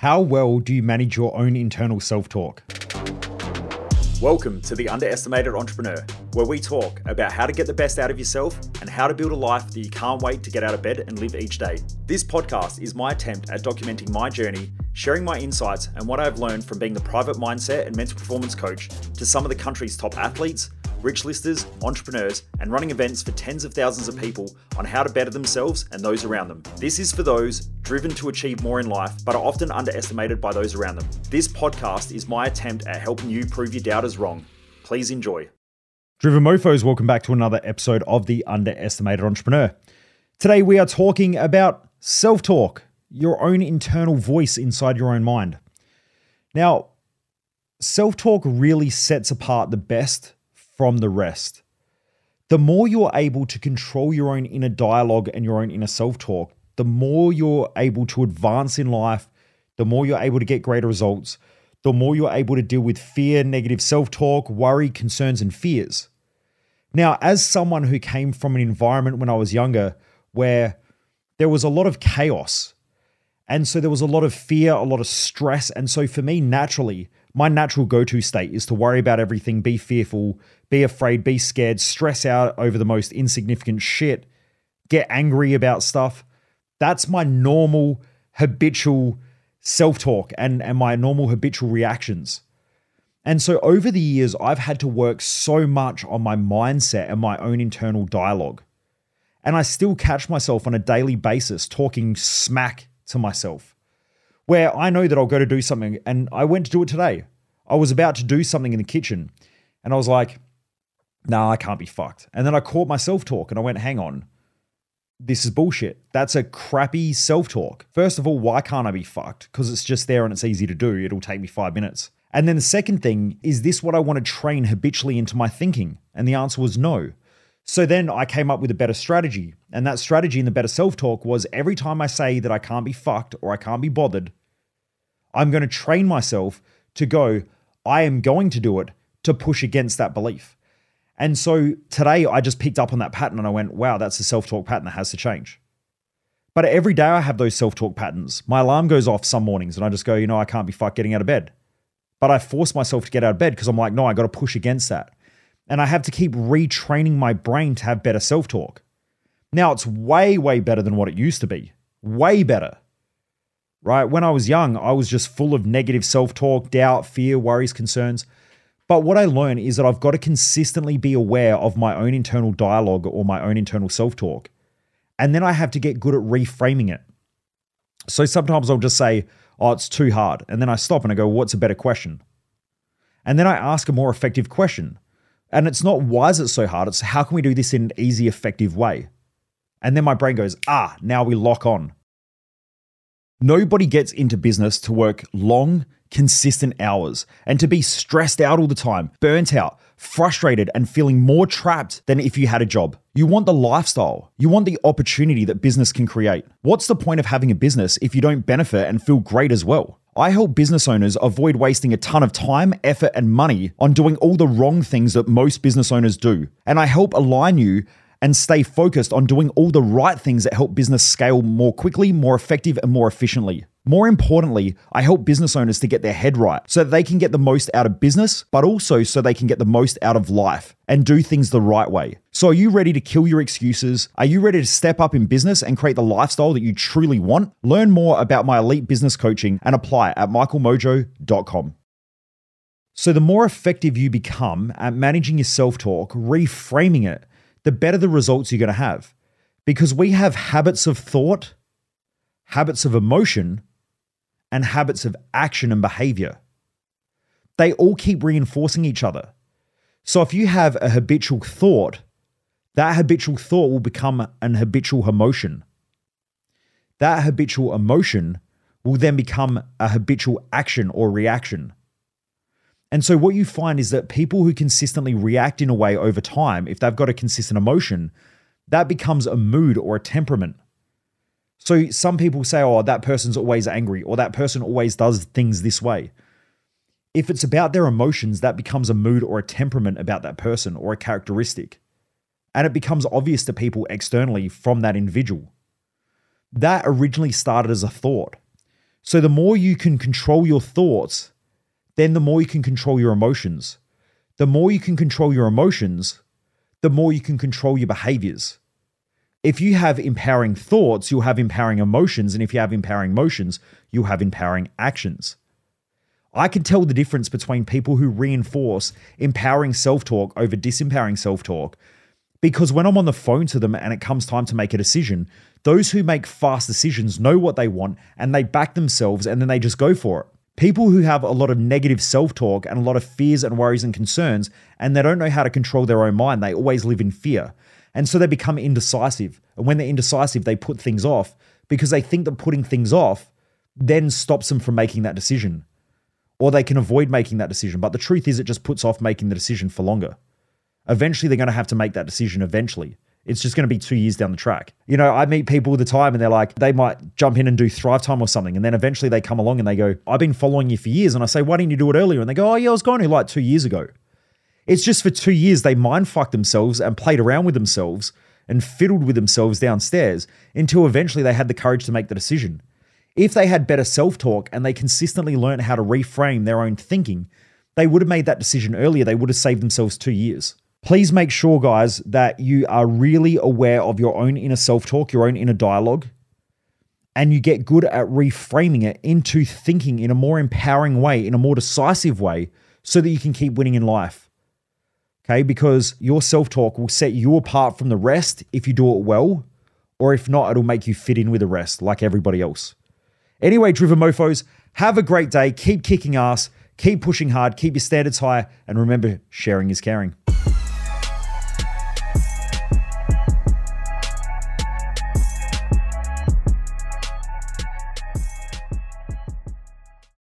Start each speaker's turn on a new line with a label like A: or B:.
A: How well do you manage your own internal self talk?
B: Welcome to the Underestimated Entrepreneur, where we talk about how to get the best out of yourself and how to build a life that you can't wait to get out of bed and live each day. This podcast is my attempt at documenting my journey, sharing my insights and what I've learned from being the private mindset and mental performance coach to some of the country's top athletes rich listers, entrepreneurs, and running events for tens of thousands of people on how to better themselves and those around them. This is for those driven to achieve more in life, but are often underestimated by those around them. This podcast is my attempt at helping you prove your doubters wrong. Please enjoy.
A: Driven Mofos, welcome back to another episode of The Underestimated Entrepreneur. Today we are talking about self talk, your own internal voice inside your own mind. Now, self talk really sets apart the best from the rest. The more you're able to control your own inner dialogue and your own inner self talk, the more you're able to advance in life, the more you're able to get greater results, the more you're able to deal with fear, negative self talk, worry, concerns, and fears. Now, as someone who came from an environment when I was younger where there was a lot of chaos, and so there was a lot of fear, a lot of stress. And so for me, naturally, my natural go to state is to worry about everything, be fearful, be afraid, be scared, stress out over the most insignificant shit, get angry about stuff. That's my normal habitual self talk and, and my normal habitual reactions. And so over the years, I've had to work so much on my mindset and my own internal dialogue. And I still catch myself on a daily basis talking smack to myself, where I know that I'll go to do something. And I went to do it today. I was about to do something in the kitchen and I was like, nah, I can't be fucked. And then I caught my self talk and I went, hang on, this is bullshit. That's a crappy self talk. First of all, why can't I be fucked? Because it's just there and it's easy to do. It'll take me five minutes. And then the second thing is this what I want to train habitually into my thinking? And the answer was no. So then I came up with a better strategy. And that strategy in the better self talk was every time I say that I can't be fucked or I can't be bothered, I'm going to train myself to go, I am going to do it to push against that belief. And so today I just picked up on that pattern and I went, wow, that's a self talk pattern that has to change. But every day I have those self talk patterns. My alarm goes off some mornings and I just go, you know, I can't be fucked getting out of bed. But I force myself to get out of bed because I'm like, no, I got to push against that. And I have to keep retraining my brain to have better self talk. Now it's way, way better than what it used to be. Way better. Right? When I was young, I was just full of negative self talk, doubt, fear, worries, concerns. But what I learned is that I've got to consistently be aware of my own internal dialogue or my own internal self talk. And then I have to get good at reframing it. So sometimes I'll just say, oh, it's too hard. And then I stop and I go, what's a better question? And then I ask a more effective question. And it's not why is it so hard? It's how can we do this in an easy, effective way? And then my brain goes, ah, now we lock on. Nobody gets into business to work long, consistent hours and to be stressed out all the time, burnt out, frustrated, and feeling more trapped than if you had a job. You want the lifestyle, you want the opportunity that business can create. What's the point of having a business if you don't benefit and feel great as well? I help business owners avoid wasting a ton of time, effort, and money on doing all the wrong things that most business owners do. And I help align you and stay focused on doing all the right things that help business scale more quickly, more effective, and more efficiently. More importantly, I help business owners to get their head right so that they can get the most out of business, but also so they can get the most out of life and do things the right way. So, are you ready to kill your excuses? Are you ready to step up in business and create the lifestyle that you truly want? Learn more about my elite business coaching and apply at michaelmojo.com. So, the more effective you become at managing your self talk, reframing it, the better the results you're going to have. Because we have habits of thought, habits of emotion, and habits of action and behavior. They all keep reinforcing each other. So if you have a habitual thought, that habitual thought will become an habitual emotion. That habitual emotion will then become a habitual action or reaction. And so, what you find is that people who consistently react in a way over time, if they've got a consistent emotion, that becomes a mood or a temperament. So, some people say, oh, that person's always angry, or that person always does things this way. If it's about their emotions, that becomes a mood or a temperament about that person or a characteristic. And it becomes obvious to people externally from that individual. That originally started as a thought. So the more you can control your thoughts, then the more you can control your emotions. The more you can control your emotions, the more you can control your behaviors. If you have empowering thoughts, you'll have empowering emotions. And if you have empowering emotions, you'll have empowering actions. I can tell the difference between people who reinforce empowering self talk over disempowering self talk because when I'm on the phone to them and it comes time to make a decision, those who make fast decisions know what they want and they back themselves and then they just go for it. People who have a lot of negative self talk and a lot of fears and worries and concerns, and they don't know how to control their own mind, they always live in fear. And so they become indecisive. And when they're indecisive, they put things off because they think that putting things off then stops them from making that decision. Or they can avoid making that decision. But the truth is, it just puts off making the decision for longer. Eventually, they're going to have to make that decision eventually. It's just going to be two years down the track. You know, I meet people all the time and they're like, they might jump in and do Thrive Time or something. And then eventually they come along and they go, I've been following you for years. And I say, why didn't you do it earlier? And they go, oh, yeah, I was going to like two years ago. It's just for two years they mind fucked themselves and played around with themselves and fiddled with themselves downstairs until eventually they had the courage to make the decision. If they had better self talk and they consistently learned how to reframe their own thinking, they would have made that decision earlier. They would have saved themselves two years. Please make sure, guys, that you are really aware of your own inner self talk, your own inner dialogue, and you get good at reframing it into thinking in a more empowering way, in a more decisive way, so that you can keep winning in life. Okay, because your self talk will set you apart from the rest if you do it well, or if not, it'll make you fit in with the rest like everybody else. Anyway, driven mofos, have a great day. Keep kicking ass, keep pushing hard, keep your standards high, and remember, sharing is caring.